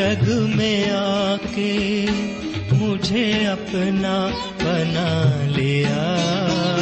جگ میں آ کے مجھے اپنا بنا لیا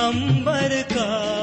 امبر کا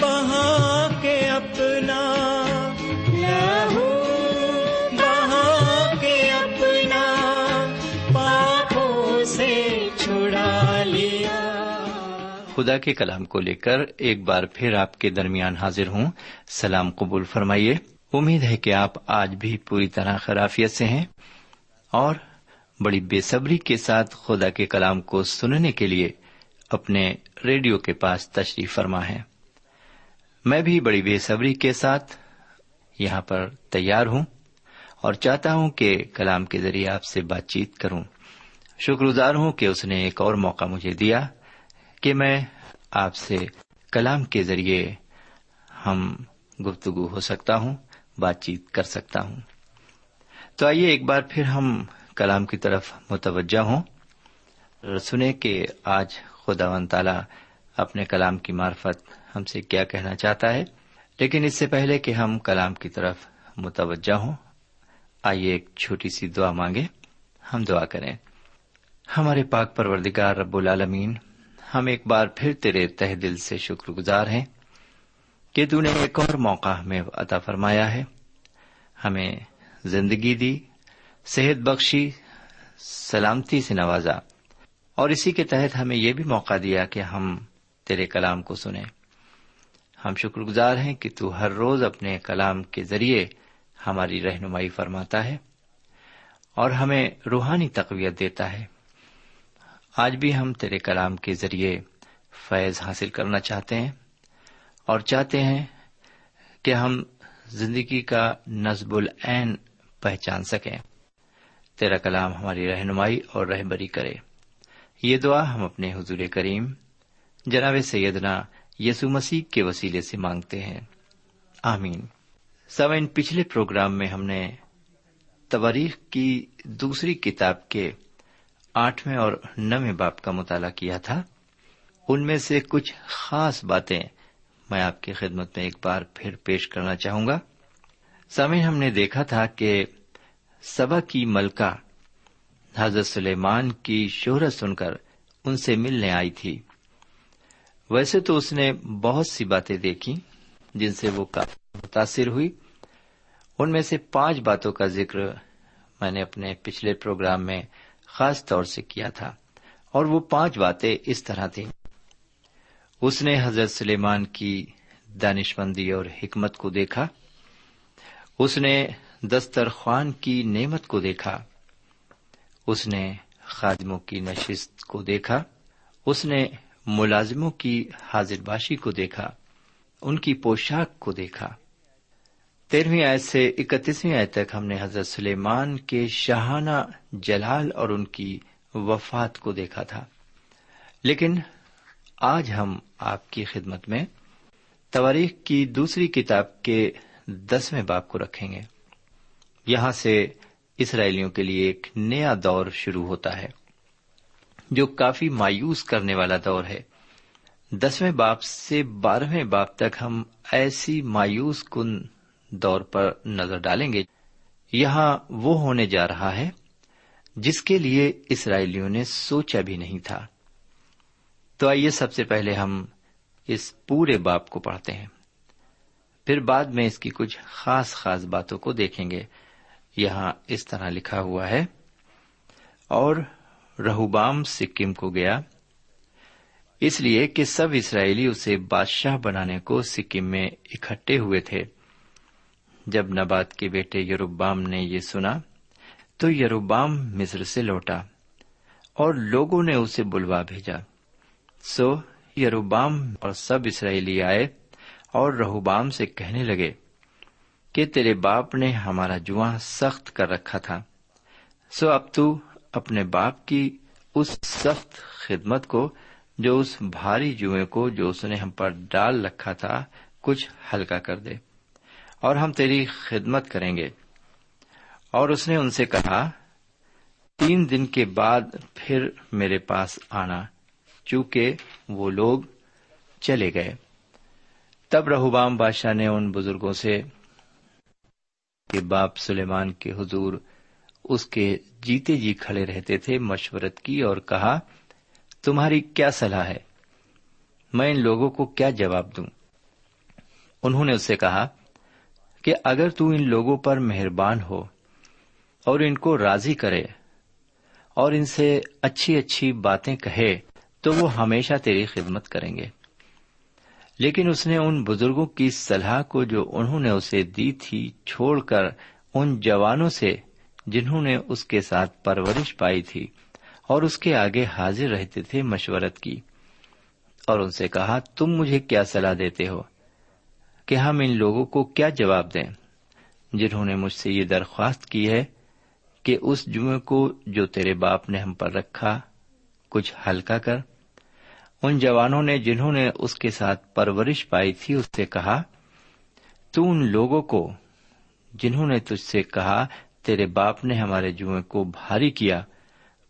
بہا کے اپنا لہو بہا کے اپنا پاپوں سے چھڑا لیا۔ خدا کے کلام کو لے کر ایک بار پھر آپ کے درمیان حاضر ہوں۔ سلام قبول فرمائیے۔ امید ہے کہ آپ آج بھی پوری طرح خرافیت سے ہیں۔ اور بڑی بے صبری کے ساتھ خدا کے کلام کو سننے کے لیے اپنے ریڈیو کے پاس تشریف فرما ہے۔ میں بھی بڑی بے صبری کے ساتھ یہاں پر تیار ہوں اور چاہتا ہوں کہ کلام کے ذریعے آپ سے بات چیت کروں۔ شکر گزار ہوں کہ اس نے ایک اور موقع مجھے دیا کہ میں آپ سے کلام کے ذریعے ہم گفتگو ہو سکتا ہوں، بات چیت کر سکتا ہوں۔ تو آئیے ایک بار پھر ہم کلام کی طرف متوجہ ہوں۔ سنیں کہ آج خدا و تعالی اپنے کلام کی معرفت ہم سے کیا کہنا چاہتا ہے۔ لیکن اس سے پہلے کہ ہم کلام کی طرف متوجہ ہوں، آئیے ایک چھوٹی سی دعا مانگے ہم دعا کریں۔ ہمارے پاک پروردگار رب العالمین، ہم ایک بار پھر تیرے تہ دل سے شکر گزار ہیں کہ تو نے ایک اور موقع ہمیں عطا فرمایا ہے۔ ہمیں زندگی دی، صحت بخشی، سلامتی سے نوازا۔ اور اسی کے تحت ہمیں یہ بھی موقع دیا کہ ہم تیرے کلام کو سنیں۔ ہم شکر گزار ہیں کہ تو ہر روز اپنے کلام کے ذریعے ہماری رہنمائی فرماتا ہے اور ہمیں روحانی تقویت دیتا ہے۔ آج بھی ہم تیرے کلام کے ذریعے فیض حاصل کرنا چاہتے ہیں اور چاہتے ہیں کہ ہم زندگی کا نصب العین پہچان سکیں۔ تیرا کلام ہماری رہنمائی اور رہبری کرے۔ یہ دعا ہم اپنے حضور کریم جناب سیدنا یسو مسیح کے وسیلے سے مانگتے ہیں۔ آمین۔ سوئن پچھلے پروگرام میں ہم نے تواریخ کی دوسری کتاب کے آٹھویں اور نویں باپ کا مطالعہ کیا تھا۔ ان میں سے کچھ خاص باتیں میں آپ کی خدمت میں ایک بار پھر پیش کرنا چاہوں گا۔ سمے ہم نے دیکھا تھا کہ سبا کی ملکہ حضرت سلیمان کی شہرت سن کر ان سے ملنے آئی تھی۔ ویسے تو اس نے بہت سی باتیں دیکھی جن سے وہ کافی متاثر ہوئی۔ ان میں سے پانچ باتوں کا ذکر میں نے اپنے پچھلے پروگرام میں خاص طور سے کیا تھا، اور وہ پانچ باتیں اس طرح تھیں۔ اس نے حضرت سلیمان کی دانش مندی اور حکمت کو دیکھا۔ اس نے دسترخوان کی نعمت کو دیکھا۔ اس نے خادموں کی نشست کو دیکھا۔ اس نے ملازموں کی حاضر باشی کو دیکھا، ان کی پوشاک کو دیکھا۔ تیرہویں آیت سے اکتیسویں آیت تک ہم نے حضرت سلیمان کے شاہانہ جلال اور ان کی وفات کو دیکھا تھا۔ لیکن آج ہم آپ کی خدمت میں تواریخ کی دوسری کتاب کے دسویں باپ کو رکھیں گے۔ یہاں سے اسرائیلیوں کے لیے ایک نیا دور شروع ہوتا ہے۔ جو کافی مایوس کرنے والا دور ہے۔ دسویں باپ سے بارہویں باپ تک ہم ایسی مایوس کن دور پر نظر ڈالیں گے۔ یہاں وہ ہونے جا رہا ہے جس کے لیے اسرائیلیوں نے سوچا بھی نہیں تھا۔ تو آئیے سب سے پہلے ہم اس پورے باپ کو پڑھتے ہیں۔ پھر بعد میں اس کی کچھ خاص خاص باتوں کو دیکھیں گے۔ یہاں اس طرح لکھا ہوا ہے، اور رہوبام سکم کو گیا۔ اس لیے کہ سب اسرائیلی اسے بادشاہ بنانے کو سکم میں اکٹھے ہوئے تھے۔ جب نبات کے بیٹے یروبام نے یہ سنا، تو یروبام مصر سے لوٹا اور لوگوں نے اسے بلوا بھیجا۔ سو یروبام اور سب اسرائیلی آئے اور رہوبام سے کہنے لگے کہ تیرے باپ نے ہمارا جواں سخت کر رکھا تھا۔ سو اب تو اپنے باپ کی اس سخت خدمت کو، جو اس بھاری جوئیں کو، جو اس نے ہم پر ڈال رکھا تھا، کچھ ہلکا کر دے۔ اور ہم تیری خدمت کریں گے۔ اور اس نے ان سے کہا، تین دن کے بعد پھر میرے پاس آنا، چونکہ وہ لوگ چلے گئے۔ تب رہوبام بادشاہ نے ان بزرگوں سے کہ باپ سلیمان کے حضور اس کے جیتے جی کھڑے رہتے تھے مشورت کی اور کہا، تمہاری کیا صلاح ہے؟ میں ان لوگوں کو کیا جواب دوں؟ انہوں نے اس سے کہا کہ اگر تو ان لوگوں پر مہربان ہو اور ان کو راضی کرے اور ان سے اچھی اچھی باتیں کہے تو وہ ہمیشہ تیری خدمت کریں گے۔ لیکن اس نے ان بزرگوں کی صلاح کو جو انہوں نے اسے دی تھی چھوڑ کر ان جوانوں سے جنہوں نے اس کے ساتھ پرورش پائی تھی اور اس کے آگے حاضر رہتے تھے مشورت کی اور ان سے کہا، تم مجھے کیا صلاح دیتے ہو کہ ہم ان لوگوں کو کیا جواب دیں؟ جنہوں نے مجھ سے یہ درخواست کی ہے کہ اس جمعے کو جو تیرے باپ نے ہم پر رکھا، کچھ ہلکا کر۔ ان جوانوں نے جنہوں نے اس کے ساتھ پرورش پائی تھی، اس سے کہا، تو ان لوگوں کو جنہوں نے تجھ سے کہا تیرے باپ نے ہمارے جمعے کو بھاری کیا،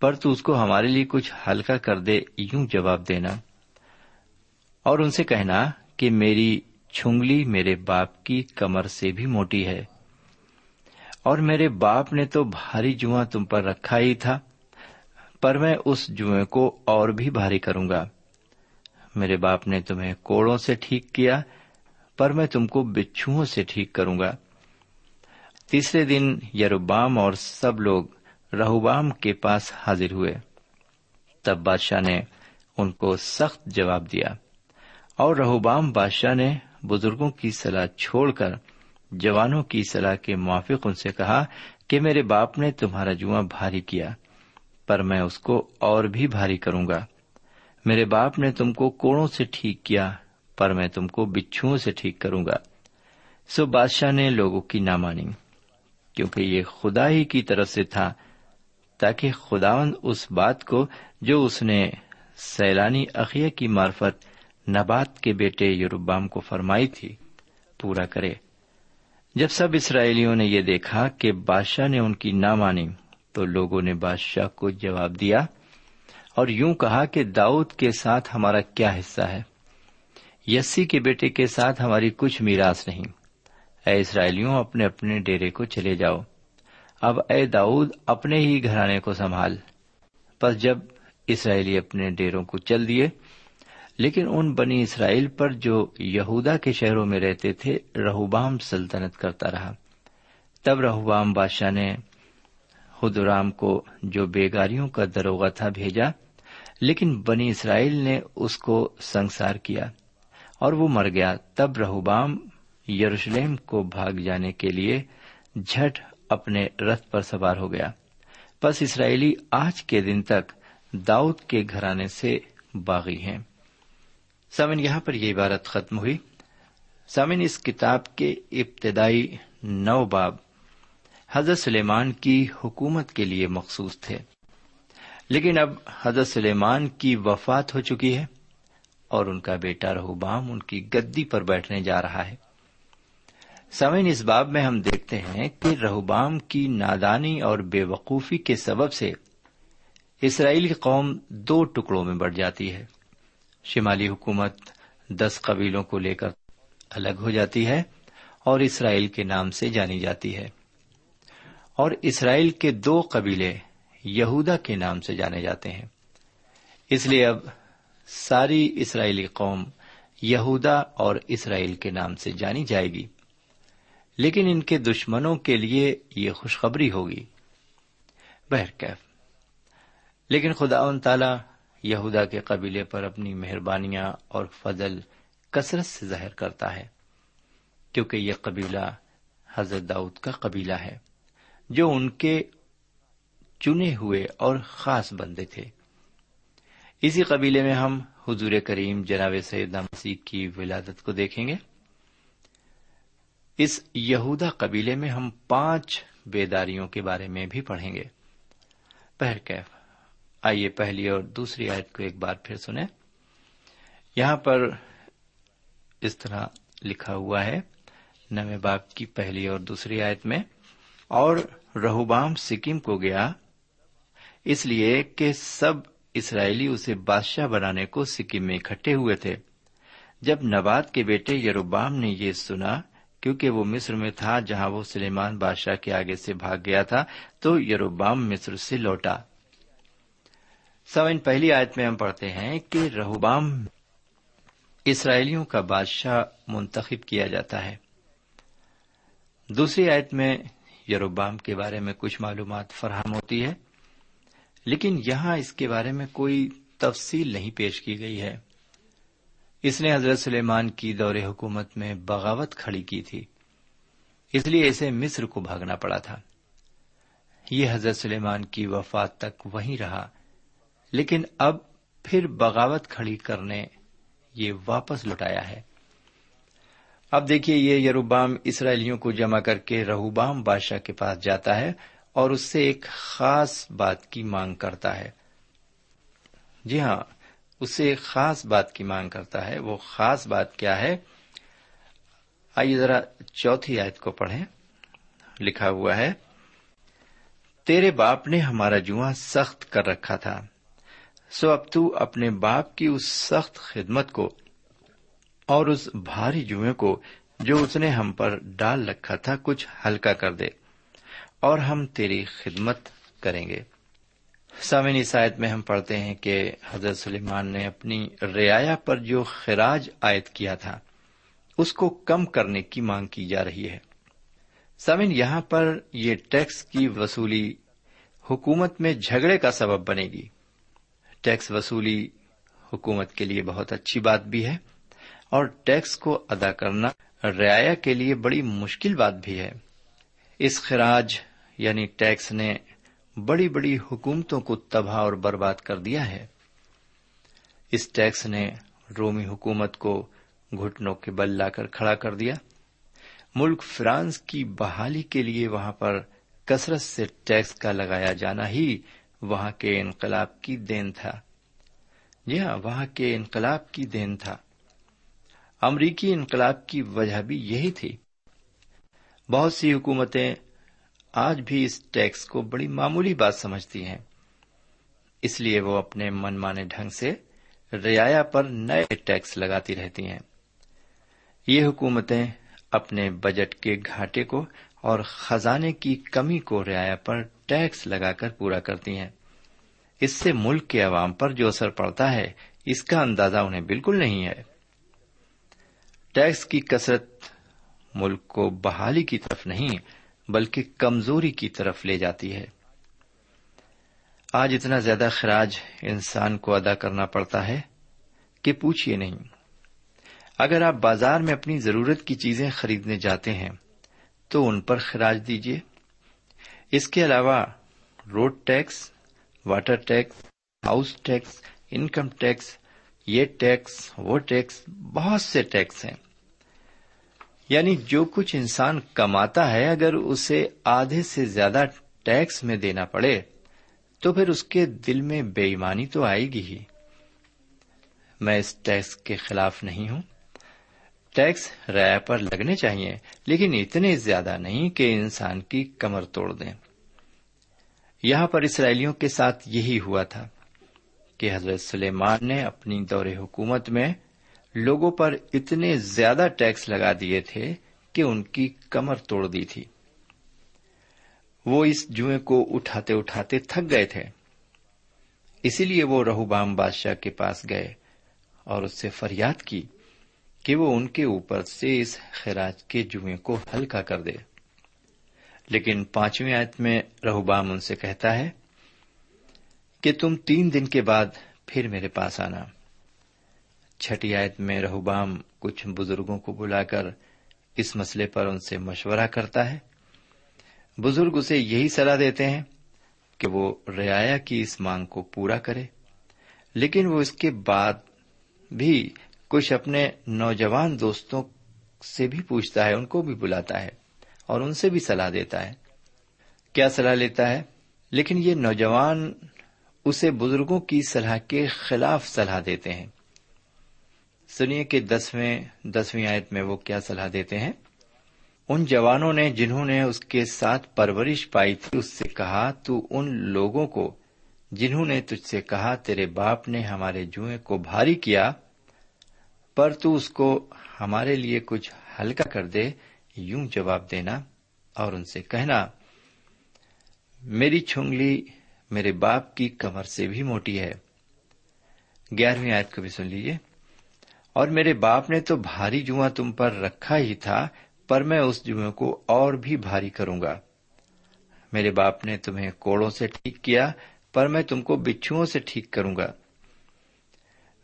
پر تو اس کو ہمارے لیے کچھ ہلکا کر دے، یوں جواب دینا۔ اور ان سے کہنا کہ میری چھنگلی میرے باپ کی کمر سے بھی موٹی ہے۔ اور میرے باپ نے تو بھاری جواں تم پر رکھا ہی تھا، پر میں اس جوئیں کو اور بھی بھاری کروں گا۔ میرے باپ نے تمہیں کوڑوں سے ٹھیک کیا، پر میں تم کو بچھو سے ٹھیک کروں گا۔ تیسرے دن یروبام اور سب لوگ رہوبام کے پاس حاضر ہوئے۔ تب بادشاہ نے ان کو سخت جواب دیا۔ اور رہوبام بادشاہ نے بزرگوں کی سلاح چھوڑ کر جوانوں کی سلاح کے موافق ان سے کہا کہ میرے باپ نے تمہارا جواں بھاری کیا، پر میں اس کو اور بھی بھاری کروں گا۔ میرے باپ نے تم کو کوڑوں سے ٹھیک کیا، پر میں تم کو بچھو سے ٹھیک کروں گا۔ سو بادشاہ نے لوگوں کی نہ مانی کیونکہ یہ خدا ہی کی طرف سے تھا، تاکہ خداون اس بات کو جو اس نے سیلانی عقیہ کی مارفت نبات کے بیٹے یوربام کو فرمائی تھی، پورا کرے۔ جب سب اسرائیلیوں نے یہ دیکھا کہ بادشاہ نے ان کی نہ مانی، تو لوگوں نے بادشاہ کو جواب دیا اور یوں کہا کہ داؤد کے ساتھ ہمارا کیا حصہ ہے؟ یسی کے بیٹے کے ساتھ ہماری کچھ میراث نہیں۔ اے اسرائیلیوں، اپنے اپنے ڈیرے کو چلے جاؤ۔ اب اے داؤد، اپنے ہی گھرانے کو سنبھال۔ پر جب اسرائیلی اپنے ڈیروں کو چل دیے، لیکن ان بنی اسرائیل پر جو یہودا کے شہروں میں رہتے تھے، رہوبام سلطنت کرتا رہا۔ تب رہوبام بادشاہ نے خدرام کو جو بیگاریوں کا دروگا تھا بھیجا، لیکن بنی اسرائیل نے اس کو سنسار کیا اور وہ مر گیا۔ تب رہوبام یروشلم کو بھاگ جانے کے لیے جھٹ اپنے رتھ پر سوار ہو گیا۔ بس اسرائیلی آج کے دن تک داؤد کے گھرانے سے باغی ہیں۔ سامن، یہاں پر یہ عبارت ختم ہوئی۔ سامن، اس کتاب کے ابتدائی نو باب حضرت سلیمان کی حکومت کے لیے مخصوص تھے۔ لیکن اب حضرت سلیمان کی وفات ہو چکی ہے اور ان کا بیٹا رہوبام ان کی گدی پر بیٹھنے جا رہا ہے۔ سمین اس باب میں ہم دیکھتے ہیں کہ رہوبام کی نادانی اور بے وقوفی کے سبب سے اسرائیلی قوم دو ٹکڑوں میں بڑھ جاتی ہے۔ شمالی حکومت دس قبیلوں کو لے کر الگ ہو جاتی ہے اور اسرائیل کے نام سے جانی جاتی ہے۔ اور اسرائیل کے دو قبیلے یہودا کے نام سے جانے جاتے ہیں۔ اس لیے اب ساری اسرائیلی قوم یہودا اور اسرائیل کے نام سے جانی جائے گی۔ لیکن ان کے دشمنوں کے لیے یہ خوشخبری ہوگی۔ بہرکیف لیکن خدا ان تعالی یہودا کے قبیلے پر اپنی مہربانیاں اور فضل کثرت سے ظاہر کرتا ہے، کیونکہ یہ قبیلہ حضرت داؤد کا قبیلہ ہے، جو ان کے چنے ہوئے اور خاص بندے تھے۔ اسی قبیلے میں ہم حضور کریم جناب سید مسیح کی ولادت کو دیکھیں گے۔ اس یہودا قبیلے میں ہم پانچ بیداریوں کے بارے میں بھی پڑھیں گے۔ پہرکیف آئیے پہلی اور دوسری آیت کو ایک بار پھر سنیں۔ یہاں پر اس طرح لکھا ہوا ہے، نویں باپ کی پہلی اور دوسری آیت میں، اور رہوبام سکم کو گیا، اس لیے کہ سب اسرائیلی اسے بادشاہ بنانے کو سکم میں اکٹھے ہوئے تھے۔ جب نباد کے بیٹے یروبام نے یہ سنا کیونکہ وہ مصر میں تھا جہاں وہ سلیمان بادشاہ کے آگے سے بھاگ گیا تھا، تو یروبام مصر سے لوٹا۔ سوئن پہلی آیت میں ہم پڑھتے ہیں کہ رہوبام اسرائیلیوں کا بادشاہ منتخب کیا جاتا ہے۔ دوسری آیت میں یروبام کے بارے میں کچھ معلومات فراہم ہوتی ہے، لیکن یہاں اس کے بارے میں کوئی تفصیل نہیں پیش کی گئی ہے۔ اس نے حضرت سلیمان کی دور حکومت میں بغاوت کھڑی کی تھی۔ اس لیے اسے مصر کو بھاگنا پڑا تھا۔ یہ حضرت سلیمان کی وفات تک وہیں رہا۔ لیکن اب پھر بغاوت کھڑی کرنے یہ واپس لوٹایا ہے۔ اب دیکھیے یہ یروبام اسرائیلیوں کو جمع کر کے رہوبام بادشاہ کے پاس جاتا ہے اور اس سے ایک خاص بات کی مانگ کرتا ہے۔ جی ہاں اس سے ایک خاص بات کی مانگ کرتا ہے۔ وہ خاص بات کیا ہے؟ آئیے ذرا چوتھی آیت کو پڑھیں۔ لکھا ہوا ہے، تیرے باپ نے ہمارا جواں سخت کر رکھا تھا۔ سو اب تو اپنے باپ کی اس سخت خدمت کو اور اس بھاری جوئیں کو جو اس نے ہم پر ڈال رکھا تھا، کچھ ہلکا کر دے اور ہم تیری خدمت کریں گے۔ سامن عیسائیت میں ہم پڑھتے ہیں کہ حضرت سلیمان نے اپنی رعایا پر جو خراج عائد کیا تھا، اس کو کم کرنے کی مانگ کی جا رہی ہے۔ سامن یہاں پر یہ ٹیکس کی وصولی حکومت میں جھگڑے کا سبب بنے گی۔ ٹیکس وصولی حکومت کے لیے بہت اچھی بات بھی ہے اور ٹیکس کو ادا کرنا رعایا کے لیے بڑی مشکل بات بھی ہے۔ اس خراج یعنی ٹیکس نے بڑی بڑی حکومتوں کو تباہ اور برباد کر دیا ہے۔ اس ٹیکس نے رومی حکومت کو گھٹنوں کے بل لا کر کھڑا کر دیا۔ ملک فرانس کی بحالی کے لیے وہاں پر کثرت سے ٹیکس کا لگایا جانا ہی وہاں کے انقلاب کی دین تھا۔ جی ہاں وہاں کے انقلاب کی دین تھا۔ امریکی انقلاب کی وجہ بھی یہی تھی۔ بہت سی حکومتیں آج بھی اس ٹیکس کو بڑی معمولی بات سمجھتی ہیں۔ اس لیے وہ اپنے من مانے ڈھنگ سے رعایا پر نئے ٹیکس لگاتی رہتی ہیں۔ یہ حکومتیں اپنے بجٹ کے گھاٹے کو اور خزانے کی کمی کو رعایا پر ٹیکس لگا کر پورا کرتی ہیں۔ اس سے ملک کے عوام پر جو اثر پڑتا ہے، اس کا اندازہ انہیں بالکل نہیں ہے۔ ٹیکس کی کثرت ملک کو بحالی کی طرف نہیں بلکہ کمزوری کی طرف لے جاتی ہے۔ آج اتنا زیادہ خراج انسان کو ادا کرنا پڑتا ہے کہ پوچھیے نہیں۔ اگر آپ بازار میں اپنی ضرورت کی چیزیں خریدنے جاتے ہیں، تو ان پر خراج دیجیے اس کے علاوہ road tax, water tax, house tax, income tax, یہ ٹیکس، وہ ٹیکس، بہت سے ٹیکس ہیں۔ یعنی جو کچھ انسان کماتا ہے اگر اسے آدھے سے زیادہ ٹیکس میں دینا پڑے، تو پھر اس کے دل میں بے ایمانی تو آئے گی ہی۔ میں اس ٹیکس کے خلاف نہیں ہوں۔ ٹیکس ریا پر لگنے چاہیے، لیکن اتنے زیادہ نہیں کہ انسان کی کمر توڑ دیں۔ یہاں پر اسرائیلیوں کے ساتھ یہی ہوا تھا کہ حضرت سلیمان نے اپنی دور حکومت میں لوگوں پر اتنے زیادہ ٹیکس لگا دیے تھے کہ ان کی کمر توڑ دی تھی۔ وہ اس جوئیں کو اٹھاتے اٹھاتے تھک گئے تھے۔ اسی لیے وہ رہوبام بادشاہ کے پاس گئے اور اس سے فریاد کی کہ وہ ان کے اوپر سے اس خراج کے جوئیں کو ہلکا کر دے۔ لیکن پانچویں آیت میں رہوبام ان سے کہتا ہے کہ تم تین دن کے بعد پھر میرے پاس آنا۔ چھٹی آیت میں رہوبام کچھ بزرگوں کو بلا کر اس مسئلے پر ان سے مشورہ کرتا ہے۔ بزرگ اسے یہی سلاح دیتے ہیں کہ وہ رعایا کی اس مانگ کو پورا کرے۔ لیکن وہ اس کے بعد بھی کچھ اپنے نوجوان دوستوں سے بھی پوچھتا ہے، ان کو بھی بلاتا ہے اور ان سے بھی سلاح دیتا ہے۔ کیا سلاح لیتا ہے؟ لیکن یہ نوجوان اسے بزرگوں کی صلاح کے خلاف صلاح دیتے ہیں۔ سنیے کہ دسویں دسویں آیت میں وہ کیا صلاح دیتے ہیں؟ ان جوانوں نے جنہوں نے اس کے ساتھ پرورش پائی تھی، اس سے کہا، تو ان لوگوں کو جنہوں نے تجھ سے کہا، تیرے باپ نے ہمارے جوئیں کو بھاری کیا، پر تو اس کو ہمارے لیے کچھ ہلکا کر دے، یوں جواب دینا اور ان سے کہنا، میری چھنگلی میرے باپ کی کمر سے بھی موٹی ہے۔ گیارہویں آیت کو بھی سن لیجیے اور میرے باپ نے تو بھاری جواں تم پر رکھا ہی تھا، پر میں اس جوئیں کو اور بھی بھاری کروں گا۔ میرے باپ نے تمہیں کوڑوں سے ٹھیک کیا، پر میں تم کو بچھو سے ٹھیک کروں گا۔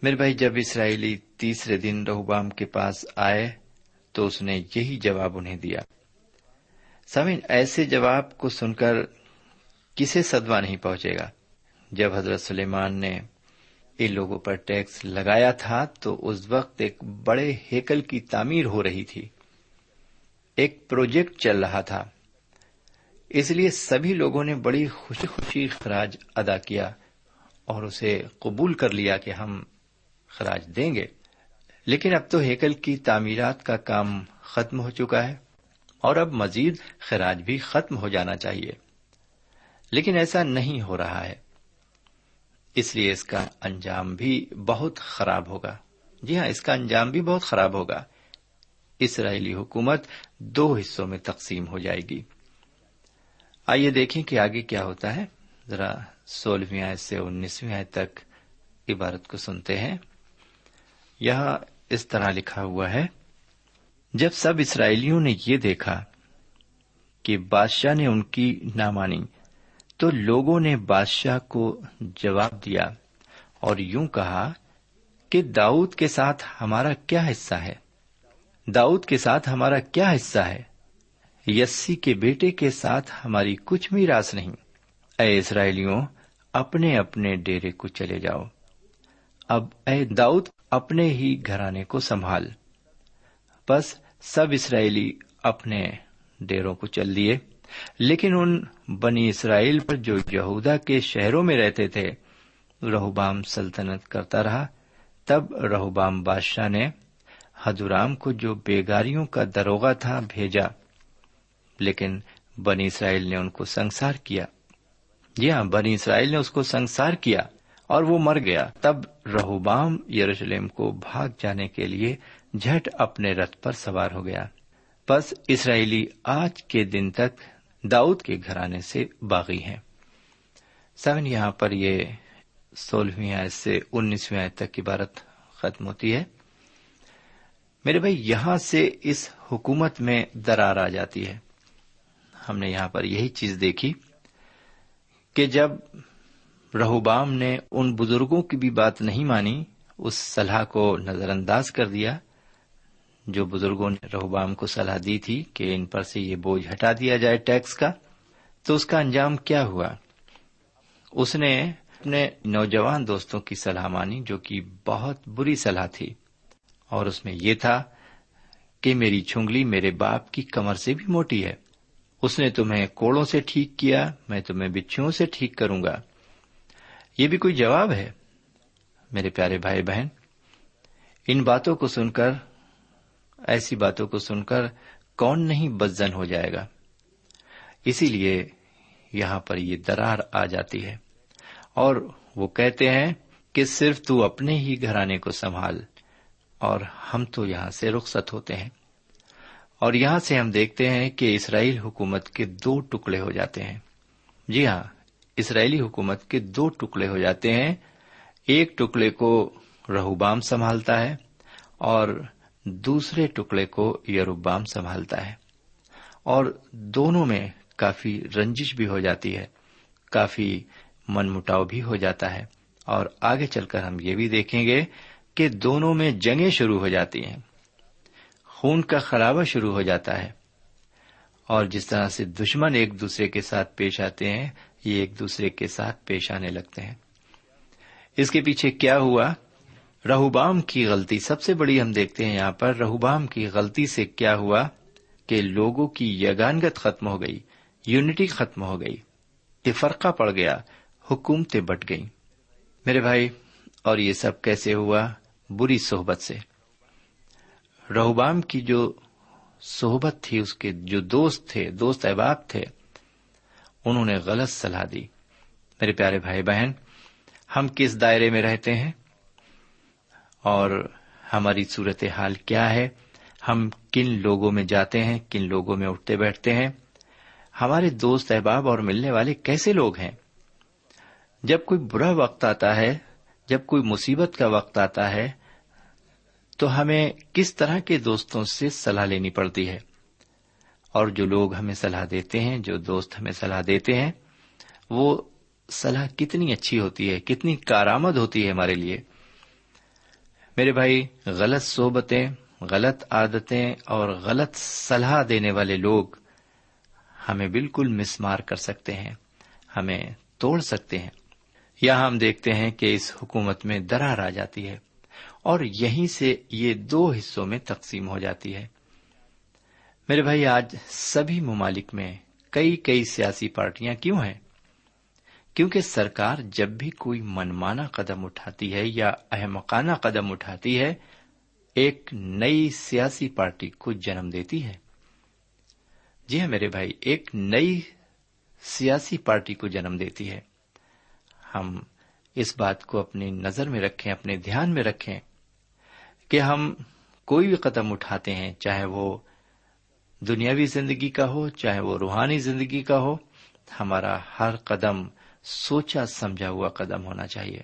میرے بھائی، جب اسرائیلی تیسرے دن رہوبام کے پاس آئے تو اس نے یہی جواب انہیں دیا۔ سمین ایسے جواب کو سن کر کسے صدمہ نہیں پہنچے گا۔ جب حضرت سلیمان نے ان لوگوں پر ٹیکس لگایا تھا تو اس وقت ایک بڑے ہیکل کی تعمیر ہو رہی تھی۔ ایک پروجیکٹ چل رہا تھا۔ اس لیے سبھی لوگوں نے بڑی خوشی خوشی خراج ادا کیا اور اسے قبول کر لیا کہ ہم خراج دیں گے۔ لیکن اب تو ہیکل کی تعمیرات کا کام ختم ہو چکا ہے اور اب مزید خراج بھی ختم ہو جانا چاہیے۔ لیکن ایسا نہیں ہو رہا ہے۔ اس لیے اس کا انجام بھی بہت خراب ہوگا۔ جی ہاں اس کا انجام بھی بہت خراب ہوگا۔ اسرائیلی حکومت دو حصوں میں تقسیم ہو جائے گی۔ آئیے دیکھیں کہ آگے کیا ہوتا ہے۔ ذرا سولہویں آئے سے انیسویں آئے تک عبارت کو سنتے ہیں۔ یہاں اس طرح لکھا ہوا ہے، جب سب اسرائیلیوں نے یہ دیکھا کہ بادشاہ نے ان کی نہ مانی تو لوگوں نے بادشاہ کو جواب دیا اور یوں کہا کہ داؤد کے ساتھ ہمارا کیا حصہ ہے؟ داؤد کے ساتھ ہمارا کیا حصہ ہے؟ یسی کے بیٹے کے ساتھ ہماری کچھ بھی راس نہیں۔ اے اسرائیلیوں، اپنے اپنے ڈیرے کو چلے جاؤ۔ اب اے داؤد، اپنے ہی گھرانے کو سنبھال۔ بس سب اسرائیلی اپنے ڈیروں کو چل دیے۔ لیکن ان بنی اسرائیل پر جو یہودا کے شہروں میں رہتے تھے، رہوبام سلطنت کرتا رہا۔ تب رہوبام بادشاہ نے ہدورام کو جو بیگاریوں کا دروگا تھا بھیجا، لیکن بنی اسرائیل نے ان کو سنسار کیا۔ جی ہاں بنی اسرائیل نے اس کو سنسار کیا اور وہ مر گیا۔ تب رہوبام یروشلم کو بھاگ جانے کے لیے جھٹ اپنے رتھ پر سوار ہو گیا۔ بس اسرائیلی آج کے دن تک داؤد کے گھرانے سے باغی ہیں۔ سیون یہاں پر یہ سولہویں آیت سے انیسویں آیت تک کی بارت ختم ہوتی ہے۔ میرے بھائی، یہاں سے اس حکومت میں درار آ جاتی ہے۔ ہم نے یہاں پر یہی چیز دیکھی کہ جب رہوبام نے ان بزرگوں کی بھی بات نہیں مانی، اس صلاح کو نظر انداز کر دیا جو بزرگوں نے رہوبام کو صلاح دی تھی کہ ان پر سے یہ بوجھ ہٹا دیا جائے ٹیکس کا، تو اس کا انجام کیا ہوا؟ اس نے اپنے نوجوان دوستوں کی صلاح مانی جو کہ بہت بری صلاح تھی، اور اس میں یہ تھا کہ میری چھنگلی میرے باپ کی کمر سے بھی موٹی ہے۔ اس نے تمہیں کوڑوں سے ٹھیک کیا، میں تمہیں بچھوؤں سے ٹھیک کروں گا۔ یہ بھی کوئی جواب ہے؟ میرے پیارے بھائی بہن، ان باتوں کو سن کر ایسی باتوں کو سن کر کون نہیں بدزن ہو جائے گا؟ اسی لیے یہاں پر یہ درار آ جاتی ہے اور وہ کہتے ہیں کہ صرف تو اپنے ہی گھرانے کو سنبھال اور ہم تو یہاں سے رخصت ہوتے ہیں۔ اور یہاں سے ہم دیکھتے ہیں کہ اسرائیل حکومت کے دو ٹکڑے ہو جاتے ہیں۔ جی ہاں اسرائیلی حکومت کے دو ٹکڑے ہو جاتے ہیں۔ ایک ٹکڑے کو رہوبام سنبھالتا ہے اور دوسرے ٹکڑے کو یروبام سنبھالتا ہے اور دونوں میں کافی رنجش بھی ہو جاتی ہے، کافی من مٹاؤ بھی ہو جاتا ہے۔ اور آگے چل کر ہم یہ بھی دیکھیں گے کہ دونوں میں جنگیں شروع ہو جاتی ہیں۔ خون کا خرابہ شروع ہو جاتا ہے۔ اور جس طرح سے دشمن ایک دوسرے کے ساتھ پیش آتے ہیں، یہ ایک دوسرے کے ساتھ پیش آنے لگتے ہیں۔ اس کے پیچھے کیا ہوا؟ رہوبام کی غلطی، سب سے بڑی ہم دیکھتے ہیں یہاں پر، رہوبام کی غلطی سے کیا ہوا کہ لوگوں کی یگانگت ختم ہو گئی، یونٹی ختم ہو گئی فرقہ پڑ گیا، حکومتیں بٹ گئی میرے بھائی، اور یہ سب کیسے ہوا؟ بری صحبت سے۔ رہوبام کی جو صحبت تھی، اس کے جو دوست تھے، دوست احباب تھے، انہوں نے غلط صلاح دی۔ میرے پیارے بھائی بہن، ہم کس دائرے میں رہتے ہیں؟ اور ہماری صورت حال کیا ہے؟ ہم کن لوگوں میں جاتے ہیں؟ کن لوگوں میں اٹھتے بیٹھتے ہیں؟ ہمارے دوست احباب اور ملنے والے کیسے لوگ ہیں؟ جب کوئی برا وقت آتا ہے، جب کوئی مصیبت کا وقت آتا ہے، تو ہمیں کس طرح کے دوستوں سے صلاح لینی پڑتی ہے؟ اور جو لوگ ہمیں صلاح دیتے ہیں، جو دوست ہمیں صلاح دیتے ہیں، وہ صلاح کتنی اچھی ہوتی ہے، کتنی کارآمد ہوتی ہے ہمارے لیے۔ میرے بھائی، غلط صحبتیں، غلط عادتیں اور غلط صلاح دینے والے لوگ ہمیں بالکل مسمار کر سکتے ہیں، ہمیں توڑ سکتے ہیں۔ یا ہم دیکھتے ہیں کہ اس حکومت میں درار آ جاتی ہے اور یہیں سے یہ دو حصوں میں تقسیم ہو جاتی ہے۔ میرے بھائی، آج سبھی ممالک میں کئی کئی سیاسی پارٹیاں کیوں ہیں؟ کیونکہ سرکار جب بھی کوئی منمانا قدم اٹھاتی ہے یا احمقانہ قدم اٹھاتی ہے، ایک نئی سیاسی پارٹی کو جنم دیتی ہے۔ جی ہاں میرے بھائی، ایک نئی سیاسی پارٹی کو جنم دیتی ہے۔ ہم اس بات کو اپنی نظر میں رکھیں، اپنے دھیان میں رکھیں کہ ہم کوئی بھی قدم اٹھاتے ہیں، چاہے وہ دنیاوی زندگی کا ہو، چاہے وہ روحانی زندگی کا ہو، ہمارا ہر قدم سوچا سمجھا ہوا قدم ہونا چاہیے۔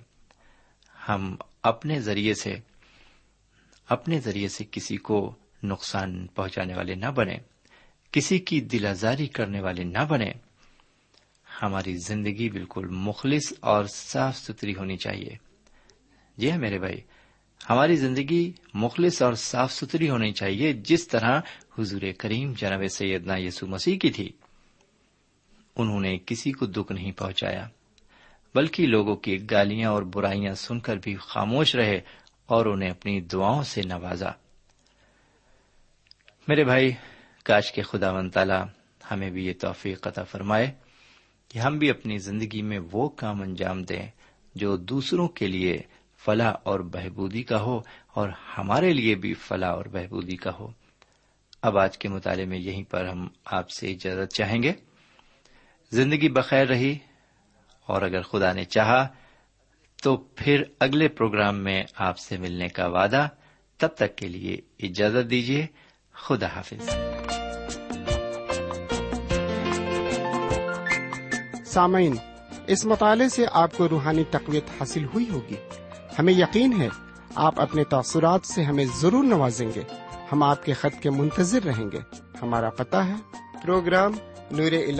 ہم اپنے ذریعے سے، اپنے ذریعے سے کسی کو نقصان پہنچانے والے نہ بنے کسی کی دل آزاری کرنے والے نہ بنے ہماری زندگی بالکل مخلص اور صاف ستھری ہونی چاہیے۔ جی ہاں میرے بھائی، ہماری زندگی مخلص اور صاف ستھری ہونی چاہیے، جس طرح حضور کریم جناب سیدنا یسو مسیح کی تھی۔ انہوں نے کسی کو دکھ نہیں پہنچایا، بلکہ لوگوں کی گالیاں اور برائیاں سن کر بھی خاموش رہے اور انہیں اپنی دعاؤں سے نوازا۔ میرے بھائی، کاش کے خدا و تعالی ہمیں بھی یہ توفیق قطع فرمائے کہ ہم بھی اپنی زندگی میں وہ کام انجام دیں جو دوسروں کے لیے فلاح اور بہبودی کا ہو اور ہمارے لیے بھی فلاح اور بہبودی کا ہو۔ اب آج کے مطالعے میں یہیں پر ہم آپ سے اجازت چاہیں گے۔ زندگی بخیر رہی اور اگر خدا نے چاہا تو پھر اگلے پروگرام میں آپ سے ملنے کا وعدہ، تب تک کے لیے اجازت دیجیے خدا حافظ۔ سامعین، اس مطالعے سے آپ کو روحانی تقویت حاصل ہوئی ہوگی۔ ہمیں یقین ہے، آپ اپنے تاثرات سے ہمیں ضرور نوازیں گے۔ ہم آپ کے خط کے منتظر رہیں گے۔ ہمارا پتہ ہے، پروگرام نور ال